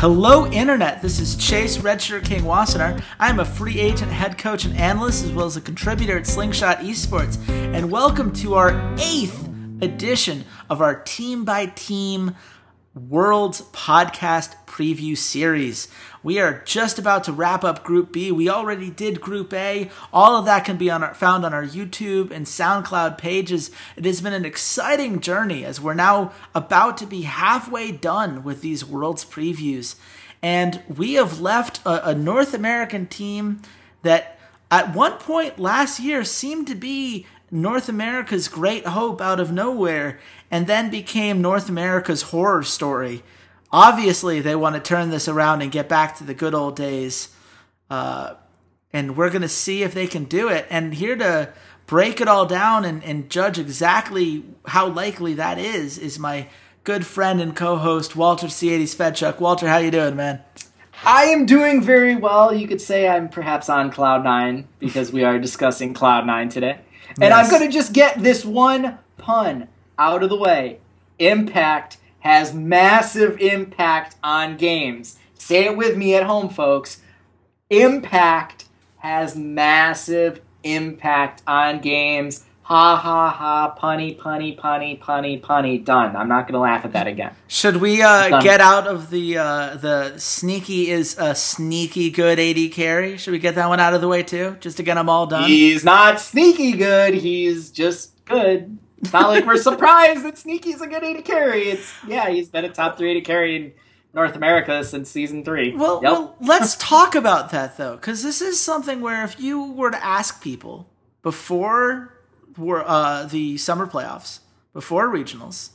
Hello, Internet. This is Chase Redshirt King Wassenaar. I am a free agent, head coach, and analyst, as well as a contributor at Slingshot Esports. And welcome to our eighth edition of our team by team Worlds podcast preview series. We are just about to wrap up Group B. We already did Group A. All of that can be on our, found on our YouTube and SoundCloud pages. It has been an exciting journey as we're now about to be halfway done with these Worlds previews. And we have left a, a North American team that at one point last year seemed to be North America's great hope out of nowhere and then became North America's horror story. Obviously, they want to turn this around and get back to the good old days. Uh, and we're going to see if they can do it. And here to break it all down and, and judge exactly how likely that is is my good friend and co-host Walter C80s Fedchuk. Walter, how you doing, man? I am doing very well. You could say I'm perhaps on cloud nine because we are discussing cloud nine today. And yes. I'm going to just get this one pun out of the way. Impact has massive impact on games. Say it with me at home, folks. Impact has massive impact on games. Ha ha ha, punny, punny, punny, punny, punny. Done. I'm not going to laugh at that again. Should we uh, get out of the uh, the sneaky is a sneaky good AD carry? Should we get that one out of the way too, just to get them all done? He's not sneaky good. He's just good. It's not like we're surprised that Sneaky's a good AD carry. It's yeah, he's been a top three AD carry in North America since season three. Well, yep. well let's talk about that though, because this is something where if you were to ask people before uh, the summer playoffs, before regionals,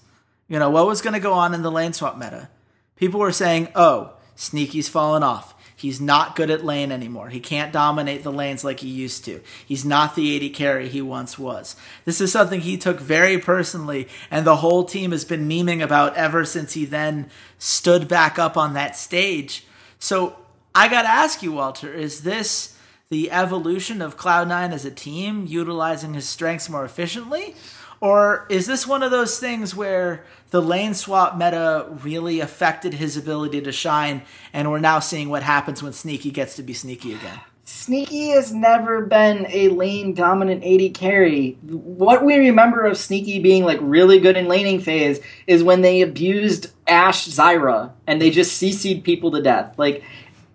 you know what was going to go on in the lane swap meta, people were saying, "Oh, Sneaky's fallen off. He's not good at lane anymore. He can't dominate the lanes like he used to. He's not the AD carry he once was. This is something he took very personally, and the whole team has been memeing about ever since he then stood back up on that stage. So I got to ask you, Walter, is this the evolution of Cloud9 as a team, utilizing his strengths more efficiently? Or is this one of those things where the lane swap meta really affected his ability to shine, and we're now seeing what happens when Sneaky gets to be sneaky again? Sneaky has never been a lane dominant AD carry. What we remember of Sneaky being like really good in laning phase is when they abused Ashe Zyra and they just CC'd people to death. Like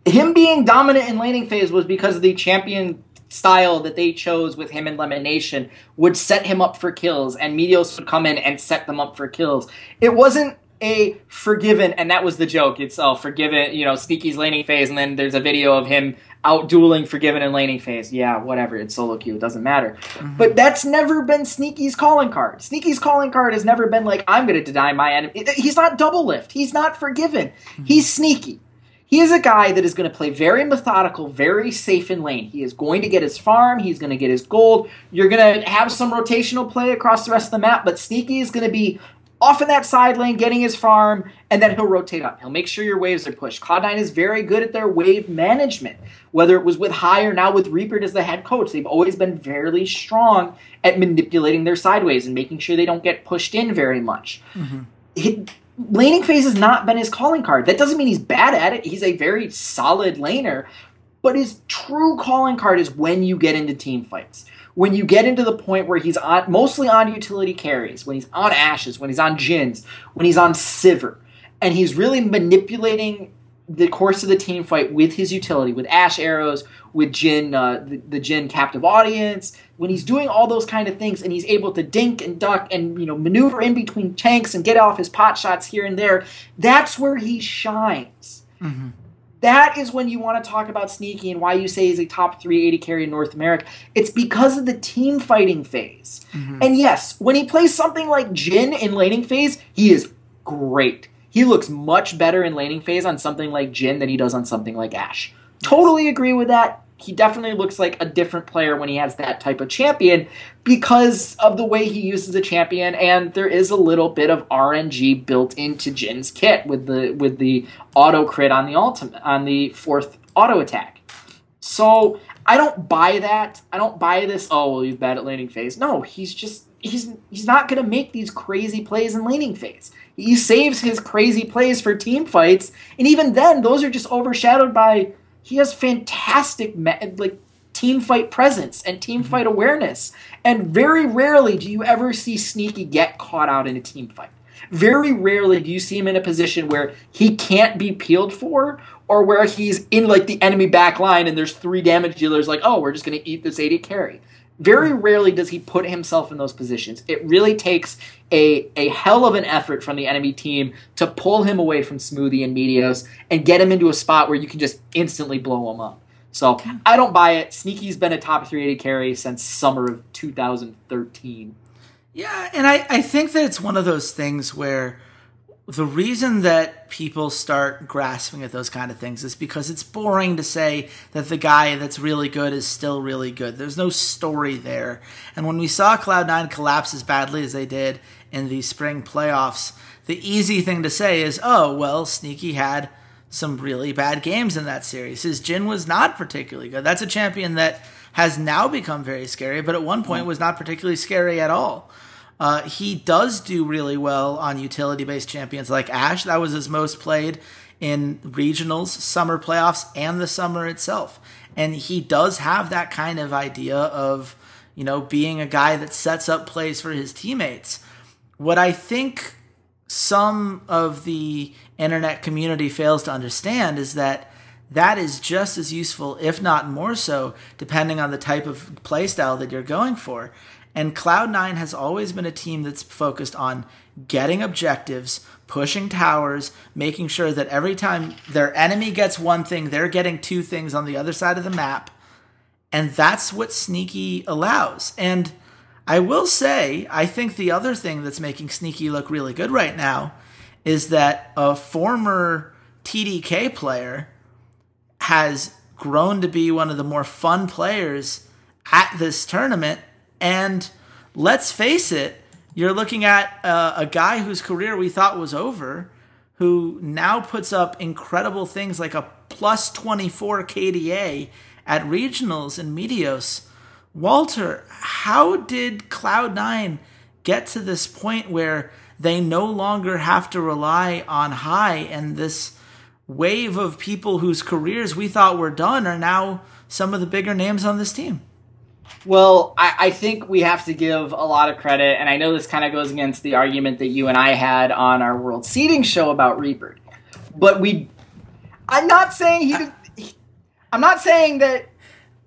him being dominant in laning phase was because of the champion style that they chose with him in LemonNation would set him up for kills, and Meteos would come in and set them up for kills. It wasn't a forgiven, and that was the joke. It's oh, forgiven, you know, Sneaky's laning phase, and then there's a video of him out dueling forgiven and laning phase. Yeah, whatever. It's solo queue. It doesn't matter. Mm-hmm. But that's never been Sneaky's calling card. Sneaky's calling card has never been like, I'm going to deny my enemy. He's not Doublelift. He's not forgiven. Mm-hmm. He's sneaky. He is a guy that is going to play very methodical, very safe in lane. He is going to get his farm. He's going to get his gold. You're going to have some rotational play across the rest of the map, but Sneaky is going to be off in that side lane, getting his farm, and then he'll rotate up. He'll make sure your waves are pushed. Cloud9 is very good at their wave management, whether it was with Hai or now with Reaper as the head coach. They've always been fairly strong at manipulating their sideways and making sure they don't get pushed in very much. Mm-hmm laning phase has not been his calling card. That doesn't mean he's bad at it. He's a very solid laner, but his true calling card is when you get into team fights. When you get into the point where he's on mostly on utility carries, when he's on ashes, when he's on Jhins, when he's on Sivir, and he's really manipulating the course of the team fight with his utility, with Ashe arrows, with Jhin, uh, the, the Jhin captive audience, when he's doing all those kind of things and he's able to dink and duck and you know maneuver in between tanks and get off his pot shots here and there, that's where he shines. Mm-hmm. That is when you want to talk about sneaky and why you say he's a top 3 AD carry in North America. It's because of the team fighting phase. Mm-hmm. And yes, when he plays something like Jhin in laning phase, he is great. He looks much better in laning phase on something like Jhin than he does on something like Ashe. Totally agree with that. He definitely looks like a different player when he has that type of champion because of the way he uses a champion, and there is a little bit of RNG built into Jhin's kit with the with the auto crit on the ultimate on the fourth auto attack. So I don't buy that. I don't buy this. Oh, well, he's bad at laning phase. No, he's just he's he's not to make these crazy plays in laning phase. He saves his crazy plays for team fights, and even then, those are just overshadowed by he has fantastic like team fight presence and team mm-hmm. fight awareness. And very rarely do you ever see Sneaky get caught out in a team fight. Very rarely do you see him in a position where he can't be peeled for or where he's in like the enemy back line and there's three damage dealers like, oh, we're just going to eat this AD carry. Very rarely does he put himself in those positions. It really takes a, a hell of an effort from the enemy team to pull him away from Smoothie and Meteos and get him into a spot where you can just instantly blow him up. So I don't buy it. Sneaky's been a top 3 AD carry since summer of 2013. Yeah, and I, I think that it's one of those things where the reason that people start grasping at those kind of things is because it's boring to say that the guy that's really good is still really good. There's no story there. And when we saw Cloud9 collapse as badly as they did in the spring playoffs, the easy thing to say is, oh, well, Sneaky had some really bad games in that series. His Jhin was not particularly good. That's a champion that has now become very scary, but at one point hmm. was not particularly scary at all. Uh, he does do really well on utility based champions like Ashe. That was his most played in regionals, summer playoffs, and the summer itself. And he does have that kind of idea of, you know, being a guy that sets up plays for his teammates. What I think some of the internet community fails to understand is that that is just as useful, if not more so, depending on the type of playstyle that you're going for. And Cloud9 has always been a team that's focused on getting objectives, pushing towers, making sure that every time their enemy gets one thing, they're getting two things on the other side of the map. And that's what Sneaky allows. And I will say, I think the other thing that's making Sneaky look really good right now is that a former TDK player has grown to be one of the more fun players at this tournament and let's face it, you're looking at uh, a guy whose career we thought was over, who now puts up incredible things like a plus 24 KDA at regionals in Meteos. Walter, how did Cloud9 get to this point where they no longer have to rely on Hai and this wave of people whose careers we thought were done are now some of the bigger names on this team? Well, I, I, think we have to give a lot of credit, and I know this kind of goes against the argument that you and I had on our World Seeding show about Reaper. But we, I'm not saying he. Did, he I'm not saying that.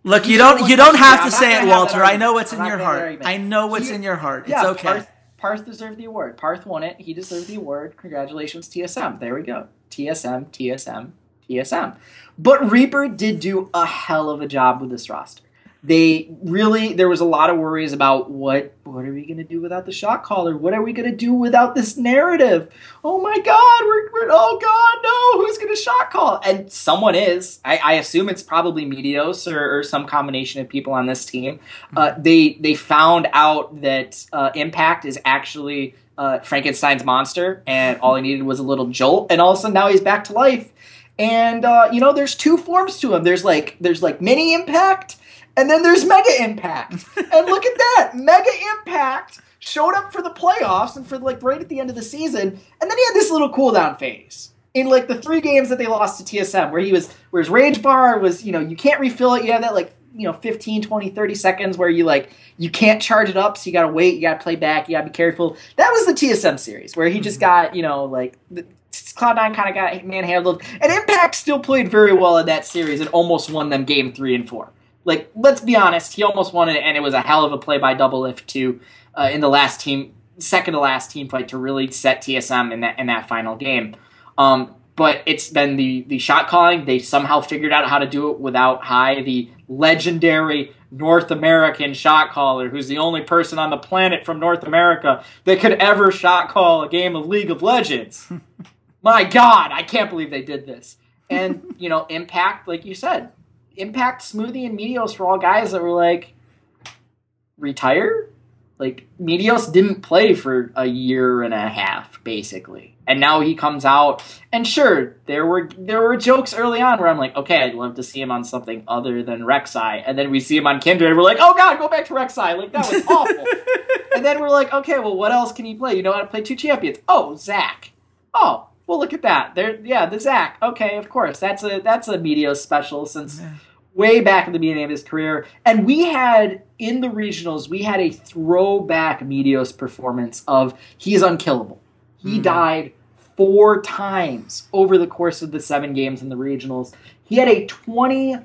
Look, you don't. You don't have to say it, Walter. I know what's in your heart. I know what's in your heart. It's yeah, okay. Parth, Parth deserved the award. Parth won it. He deserved the award. Congratulations, TSM. There we go. TSM, TSM, TSM. But Reaper did do a hell of a job with this roster they really there was a lot of worries about what what are we going to do without the shot caller? What are we going to do without this narrative? Oh my god we're, we're oh god no who's going to shot call? And someone is. I, I assume it's probably Meteos or, or, some combination of people on this team. Uh, mm-hmm. they they found out that uh, impact is actually uh, frankenstein's monster and all he needed was a little jolt and all of a sudden now he's back to life. And uh, you know there's two forms to him. There's like there's like mini impact and then there's Mega Impact. and look at that. Mega Impact showed up for the playoffs and for like right at the end of the season. And then he had this little cooldown phase in like the three games that they lost to TSM where he was where his rage bar was, you know, you can't refill it. You have that like, you know, 15, 20, 30 seconds where you like you can't charge it up, so you got to wait, you got to play back, you got to be careful. That was the TSM series where he just mm-hmm. got, you know, like Cloud9 Cloud9 kind of got manhandled. And Impact still played very well in that series and almost won them game three and four. Like, let's be honest, he almost won it, and it was a hell of a play by Doublelift too uh, in the last team, second to last team fight to really set TSM in that in that final game. Um, but it's been the the shot calling. They somehow figured out how to do it without Hai, the legendary North American shot caller, who's the only person on the planet from North America that could ever shot call a game of League of Legends. My God, I can't believe they did this. And you know, Impact, like you said, Impact, Smoothie, and Meteos were all guys that were like, retire. Like Meteos didn't play for a year and a half, basically, and now he comes out. And sure, there were there were jokes early on where I'm like, okay, I'd love to see him on something other than Rek'Sai, and then we see him on Kindred, and we're like, oh god, go back to Rek'Sai, like that was awful. and then we're like, okay, well, what else can he play? You know how to play two champions? Oh, Zac. Oh, well, look at that. There, yeah, the Zac. Okay, of course, that's a that's a Meteos special since. Yeah way back in the beginning of his career. And we had in the regionals, we had a throwback Meteos performance of he's unkillable. He mm-hmm. died four times over the course of the seven games in the regionals. He had a 20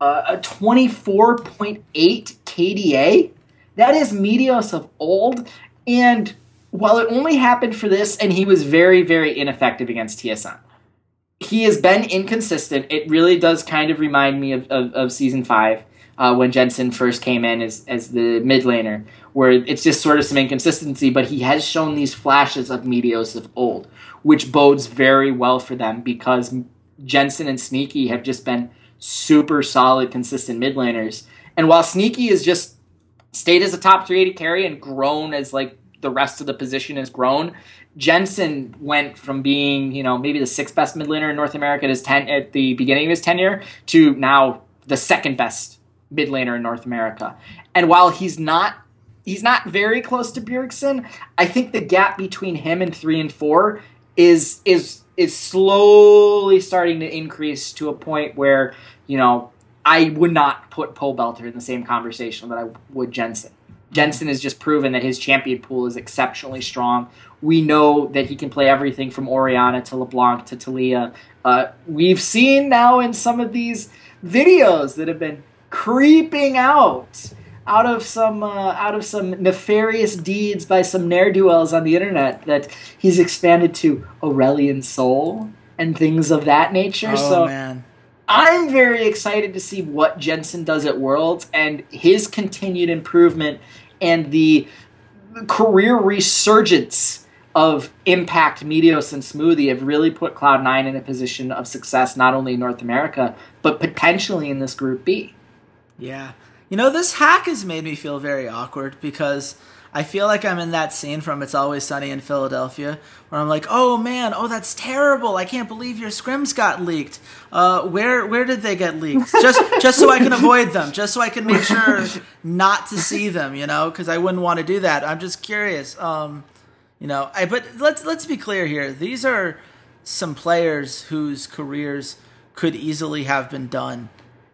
uh, a 24.8 KDA. That is Meteos of old. And while it only happened for this, and he was very, very ineffective against TSM he has been inconsistent. It really does kind of remind me of, of, of season five uh, when Jensen first came in as, as the mid laner, where it's just sort of some inconsistency, but he has shown these flashes of Meteos of old, which bodes very well for them because Jensen and Sneaky have just been super solid, consistent mid laners. And while Sneaky has just stayed as a top 3 AD carry and grown as like the rest of the position has grown, Jensen went from being, you know, maybe the sixth best mid laner in North America at his ten at the beginning of his tenure to now the second best mid laner in North America. And while he's not he's not very close to Bjergsen, I think the gap between him and three and four is is is slowly starting to increase to a point where, you know, I would not put Pobelter in the same conversation that I would Jensen. Jensen has just proven that his champion pool is exceptionally strong. We know that he can play everything from Orianna to LeBlanc to Taliyah. Uh, we've seen now in some of these videos that have been creeping out out of some uh, out of some nefarious deeds by some ne'er do wells on the internet that he's expanded to Aurelion Sol and things of that nature. Oh, so man. I'm very excited to see what Jensen does at Worlds and his continued improvement and the career resurgence of Impact, Meteos, and Smoothie have really put Cloud9 in a position of success, not only in North America, but potentially in this Group B. Yeah. You know, this hack has made me feel very awkward because I feel like I'm in that scene from It's Always Sunny in Philadelphia where I'm like, oh man, oh that's terrible. I can't believe your scrims got leaked. Uh, where where did they get leaked? Just just so I can avoid them, just so I can make sure not to see them, you know, because I wouldn't want to do that. I'm just curious. Um, you know, I but let's let's be clear here. These are some players whose careers could easily have been done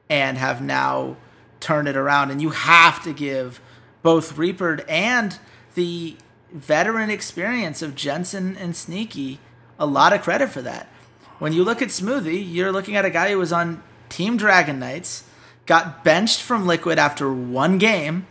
and have now turned it around. And you have to give both Reapered and the veteran experience of Jensen and Sneaky a lot of credit for that. When you look at Smoothie, you're looking at a guy who was on Team Dragon Knights, got benched from Liquid after one game,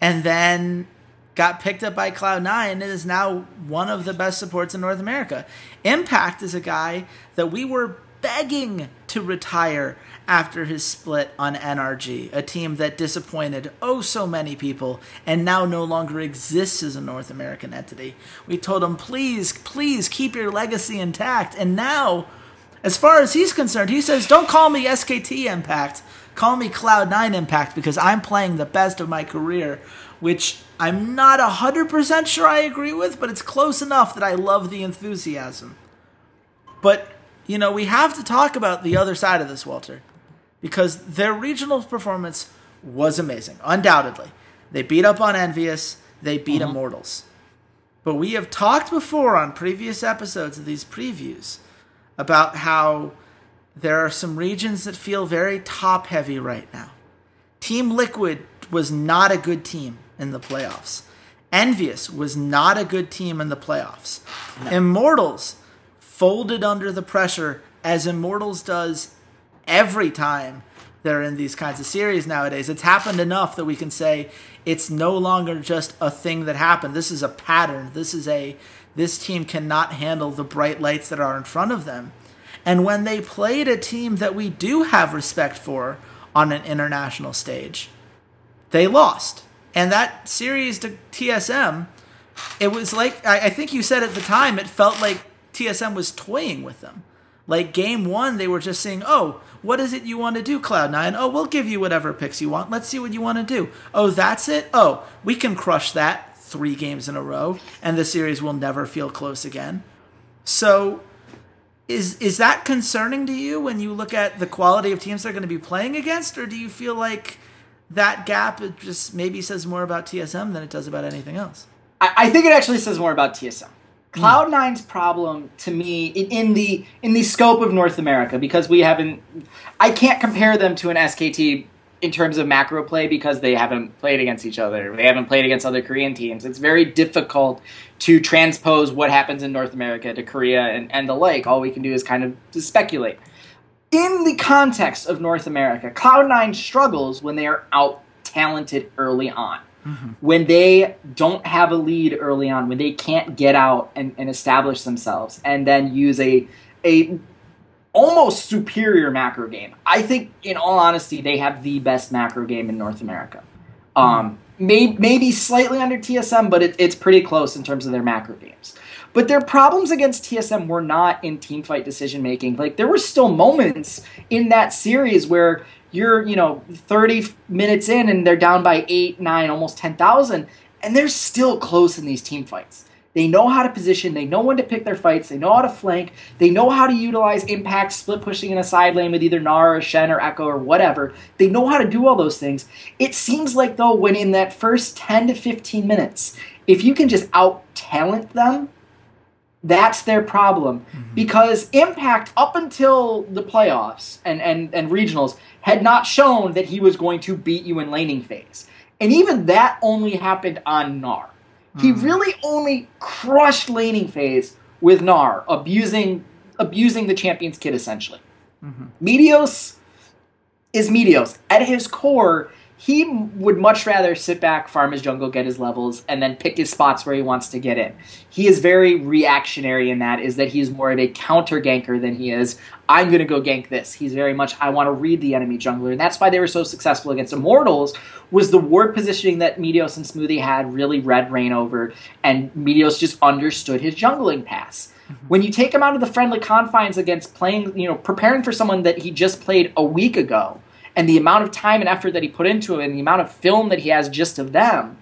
and then got picked up by Cloud9 and is now one of the best supports in North America. Impact is a guy that we were begging to retire after his split on NRG, a team that disappointed oh so many people and now no longer exists as a North American entity. We told him, please, please keep your legacy intact. And now, as far as he's concerned, he says, don't call me SKT Impact, call me Cloud9 Impact because I'm playing the best of my career which I'm not 100% sure I agree with, but it's close enough that I love the enthusiasm. But, you know, we have to talk about the other side of this, Walter, because their regional performance was amazing, undoubtedly. They beat up on EnVyUs, they beat uh-huh. Immortals. But we have talked before on previous episodes of these previews about how there are some regions that feel very top heavy right now. Team Liquid was not a good team in the playoffs. EnVyUs was not a good team in the playoffs. No. Immortals folded under the pressure as Immortals does every time they're in these kinds of series nowadays. It's happened enough that we can say it's no longer just a thing that happened. This is a pattern. This is a this team cannot handle the bright lights that are in front of them. And when they played a team that we do have respect for on an international stage, they lost. And that series to TSM, it was like I, I think you said at the time, it felt like TSM was toying with them. Like game one, they were just saying, "Oh, what is it you want to do, Cloud9? Oh, we'll give you whatever picks you want. Let's see what you want to do. Oh, that's it. Oh, we can crush that three games in a row, and the series will never feel close again." So, is is that concerning to you when you look at the quality of teams they're going to be playing against, or do you feel like that gap just maybe says more about TSM than it does about anything else? I, I think it actually says more about TSM. Cloud hmm. Nine's problem to me in, in, the in the scope of North America because we haven't I can't compare them to an SKT in terms of macro play because they haven't played against each other. They haven't played against other Korean teams. It's very difficult to transpose what happens in North America to Korea and, and the like. All we can do is kind of speculate. In the context of North America, Cloud9 struggles when they are out talented early on. Mm-hmm. When they don't have a lead early on, when they can't get out and, and establish themselves, and then use a a almost superior macro game. I think, in all honesty, they have the best macro game in North America. Um, may, maybe slightly under TSM, but it, it's pretty close in terms of their macro games. But their problems against TSM were not in team fight decision making. Like there were still moments in that series where you're, you know, 30 minutes in and they're down by 8, 9, almost 10,000 and they're still close in these team fights. They know how to position, they know when to pick their fights, they know how to flank, they know how to utilize impact, split pushing in a side lane with either Nara or Shen or Ekko or whatever. They know how to do all those things. It seems like though when in that first 10 to 15 minutes, if you can just out talent them, that's their problem mm-hmm. because Impact up until the playoffs and, and, and regionals had not shown that he was going to beat you in laning phase. And even that only happened on Gnar. Mm. He really only crushed laning phase with Gnar, abusing abusing the champion's kit essentially. Mm-hmm. Meteos is Meteos. At his core, he would much rather sit back, farm his jungle, get his levels, and then pick his spots where he wants to get in. He is very reactionary in that, is that he's more of a counter ganker than he is, I'm going to go gank this. He's very much, I want to read the enemy jungler. And that's why they were so successful against Immortals, was the ward positioning that Meteos and Smoothie had really read Reignover, and Meteos just understood his jungling pass. Mm-hmm. When you take him out of the friendly confines against playing, you know, preparing for someone that he just played a week ago, and the amount of time and effort that he put into it and the amount of film that he has just of them,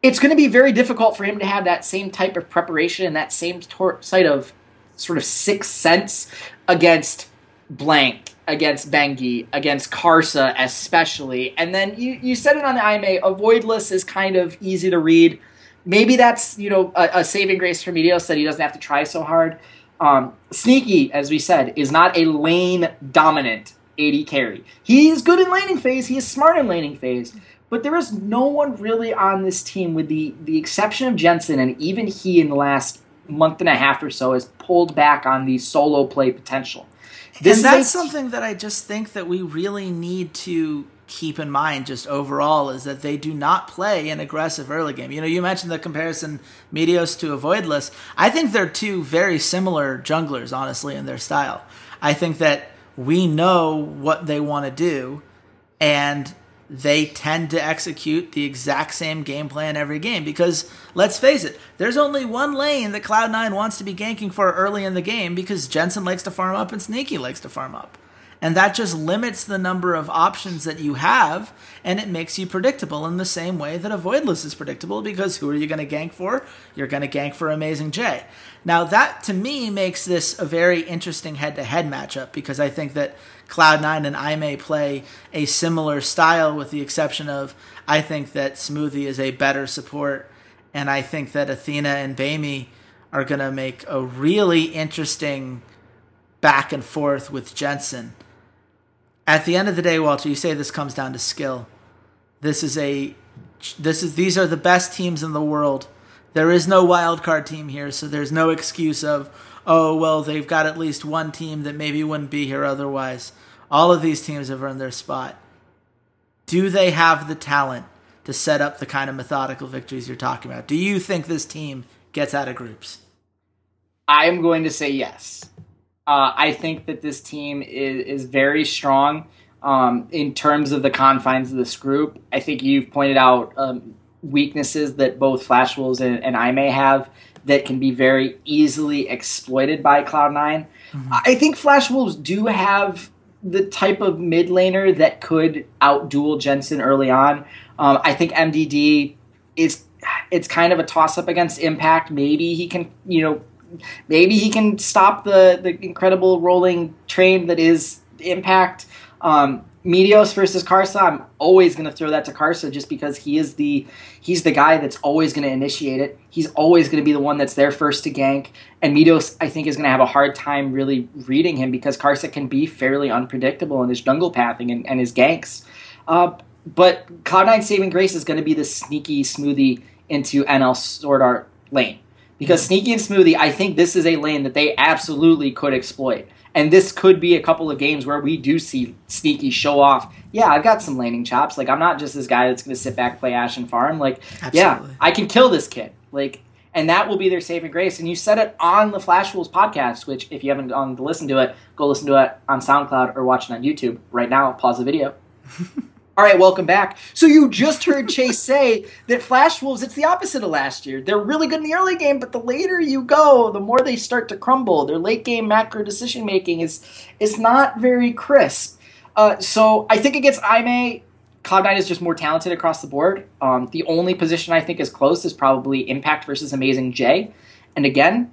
it's going to be very difficult for him to have that same type of preparation and that same tor- of sort of sixth sense against blank, against Bengi, against Karsa especially. And then you, you said it on the IMA, Avoidless is kind of easy to read. Maybe that's, you know, a, a saving grace for Meteos that he doesn't have to try so hard. Um, Sneaky, as we said, is not a lane dominant AD carry. He is good in laning phase. He is smart in laning phase. But there is no one really on this team, with the the exception of Jensen, and even he in the last month and a half or so has pulled back on the solo play potential. This and that's a, something that I just think that we really need to keep in mind just overall is that they do not play an aggressive early game. You know, you mentioned the comparison Meteos to Avoidless. I think they're two very similar junglers, honestly, in their style. I think that we know what they want to do, and they tend to execute the exact same game plan every game. Because let's face it, there's only one lane that Cloud9 wants to be ganking for early in the game because Jensen likes to farm up and Sneaky likes to farm up. And that just limits the number of options that you have, and it makes you predictable in the same way that Avoidless is predictable because who are you going to gank for? You're going to gank for Amazing J. Now, that to me makes this a very interesting head to head matchup because I think that Cloud9 and I may play a similar style with the exception of I think that Smoothie is a better support, and I think that Athena and Bamey are going to make a really interesting back and forth with Jensen at the end of the day, Walter, you say this comes down to skill. This is a this is these are the best teams in the world. There is no wild card team here, so there's no excuse of, oh, well, they've got at least one team that maybe wouldn't be here otherwise. All of these teams have earned their spot. Do they have the talent to set up the kind of methodical victories you're talking about? Do you think this team gets out of groups? I am going to say yes. Uh, I think that this team is, is very strong um, in terms of the confines of this group. I think you've pointed out um, weaknesses that both Flash Wolves and, and I may have that can be very easily exploited by Cloud9. Mm-hmm. I think Flash Wolves do have the type of mid laner that could outduel Jensen early on. Um, I think MMD is it's kind of a toss up against Impact. Maybe he can, you know, maybe he can stop the the incredible rolling train that is Impact. Um, Meteos versus Karsa, I'm always going to throw that to Karsa just because he is the he's the guy that's always going to initiate it. He's always going to be the one that's there first to gank, and Meteos I think is going to have a hard time really reading him because Karsa can be fairly unpredictable in his jungle pathing and, and his ganks. Uh, but Cloud9 Saving Grace is going to be the sneaky smoothie into NL Sword Art lane because Sneaky and Smoothie, I think this is a lane that they absolutely could exploit. And this could be a couple of games where we do see Sneaky show off. Yeah, I've got some laning chops. Like I'm not just this guy that's going to sit back, play Ashen Farm. Like, Absolutely. yeah, I can kill this kid. Like, and that will be their saving grace. And you said it on the Flash Wolves podcast, which if you haven't gone to listen to it, go listen to it on SoundCloud or watch it on YouTube right now. Pause the video. All right, welcome back. So you just heard Chase say that Flash Wolves, it's the opposite of last year. They're really good in the early game, but the later you go, the more they start to crumble. Their late game macro decision making is is not very crisp. Uh, so I think against Ime, Cloud9 is just more talented across the board. Um, the only position I think is close is probably Impact versus Amazing J. And again,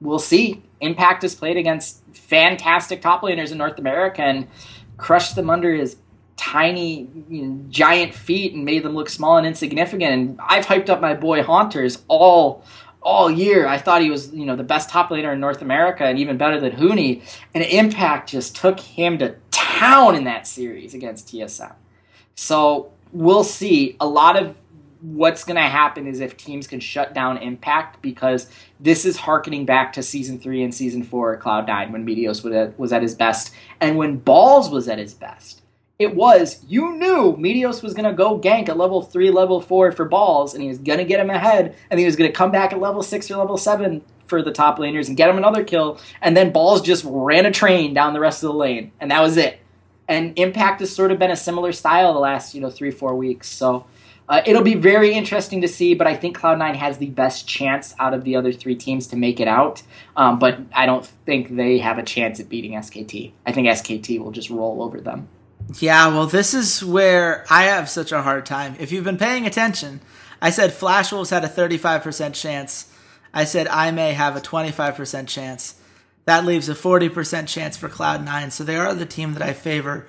we'll see. Impact has played against fantastic top laners in North America and crushed them under his tiny, you know, giant feet and made them look small and insignificant. And I've hyped up my boy Hauntzer all all year. I thought he was, you know, the best top laner in North America and even better than Huni. And Impact just took him to town in that series against TSM. So we'll see. A lot of what's going to happen is if teams can shut down Impact because this is harkening back to season three and season four Cloud9 when Meteos was at his best and when Balls was at his best it was you knew Meteos was going to go gank at level 3, level 4 for balls, and he was going to get him ahead, and he was going to come back at level 6 or level 7 for the top laners and get him another kill, and then balls just ran a train down the rest of the lane, and that was it. And Impact has sort of been a similar style the last, you know, three, four weeks. So uh, it'll be very interesting to see, but I think Cloud9 has the best chance out of the other three teams to make it out. Um, but I don't think they have a chance at beating SKT. I think SKT will just roll over them. Yeah, well, this is where I have such a hard time. If you've been paying attention, I said Flash Wolves had a 35% chance. I said I may have a 25% chance. That leaves a 40% chance for Cloud9. So they are the team that I favor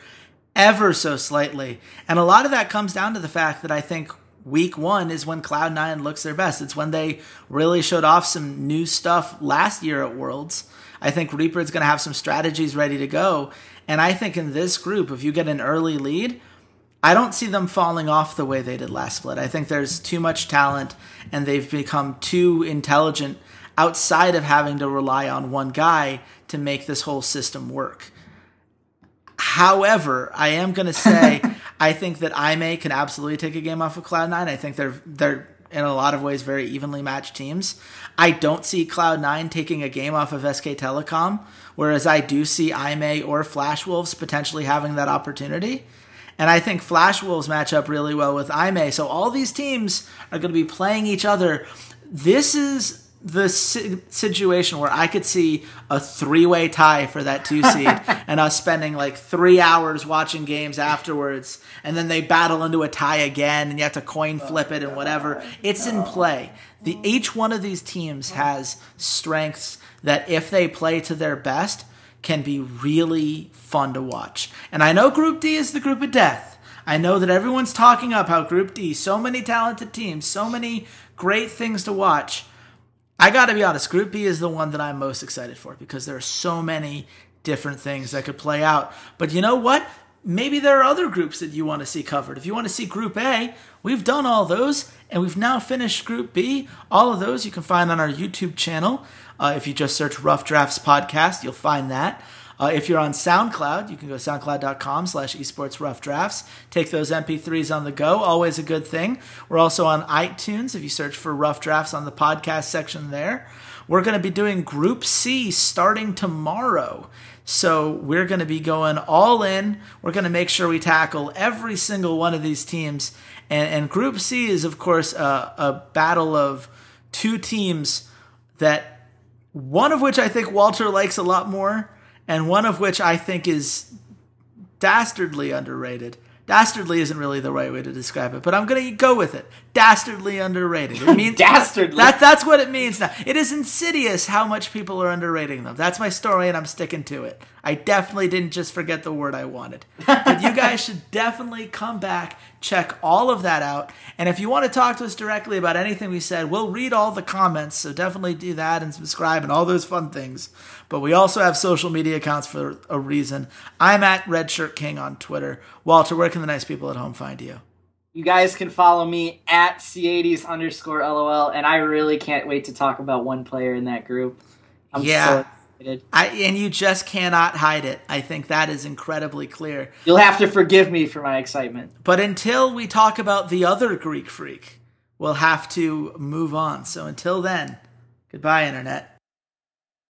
ever so slightly. And a lot of that comes down to the fact that I think week one is when Cloud9 looks their best. It's when they really showed off some new stuff last year at Worlds. I think Reaper is going to have some strategies ready to go. And I think in this group, if you get an early lead, I don't see them falling off the way they did last split. I think there's too much talent and they've become too intelligent outside of having to rely on one guy to make this whole system work. However, I am going to say I think that IMA can absolutely take a game off of Cloud9. I think they're they're in a lot of ways very evenly matched teams. I don't see Cloud9 taking a game off of SK Telecom, whereas I do see IMA or Flash Wolves potentially having that opportunity. And I think Flash Wolves match up really well with IMA. So all these teams are going to be playing each other. This is the situation where I could see a three way tie for that two seed and us spending like three hours watching games afterwards and then they battle into a tie again and you have to coin oh flip it and whatever. It's in play. The each one of these teams has strengths that if they play to their best can be really fun to watch. And I know Group D is the group of death. I know that everyone's talking up how Group D, so many talented teams, so many great things to watch I got to be honest, Group B is the one that I'm most excited for because there are so many different things that could play out. But you know what? Maybe there are other groups that you want to see covered. If you want to see Group A, we've done all those, and we've now finished Group B. All of those you can find on our YouTube channel. Uh, if you just search Rough Drafts Podcast, you'll find that. Uh, if you're on SoundCloud, you can go soundcloud.com slash esports rough drafts. Take those MP3s on the go, always a good thing. We're also on iTunes if you search for rough drafts on the podcast section there. We're going to be doing Group C starting tomorrow. So we're going to be going all in. We're going to make sure we tackle every single one of these teams. And, and Group C is, of course, a, a battle of two teams that one of which I think Walter likes a lot more, and one of which I think is dastardly underrated. Dastardly isn't really the right way to describe it, but I'm going to go with it. Dastardly underrated. It means Dastardly. That, that's what it means now. It is insidious how much people are underrating them. That's my story, and I'm sticking to it. I definitely didn't just forget the word I wanted. But you guys should definitely come back, check all of that out. And if you want to talk to us directly about anything we said, we'll read all the comments. So definitely do that and subscribe and all those fun things. But we also have social media accounts for a reason. I'm at Redshirt King on Twitter. Walter, where can the nice people at home find you? You guys can follow me at C80s underscore LOL, and I really can't wait to talk about one player in that group. I'm Yeah. so. I, and you just cannot hide it. I think that is incredibly clear. You'll have to forgive me for my excitement. But until we talk about the other Greek freak, we'll have to move on. So until then, goodbye, Internet.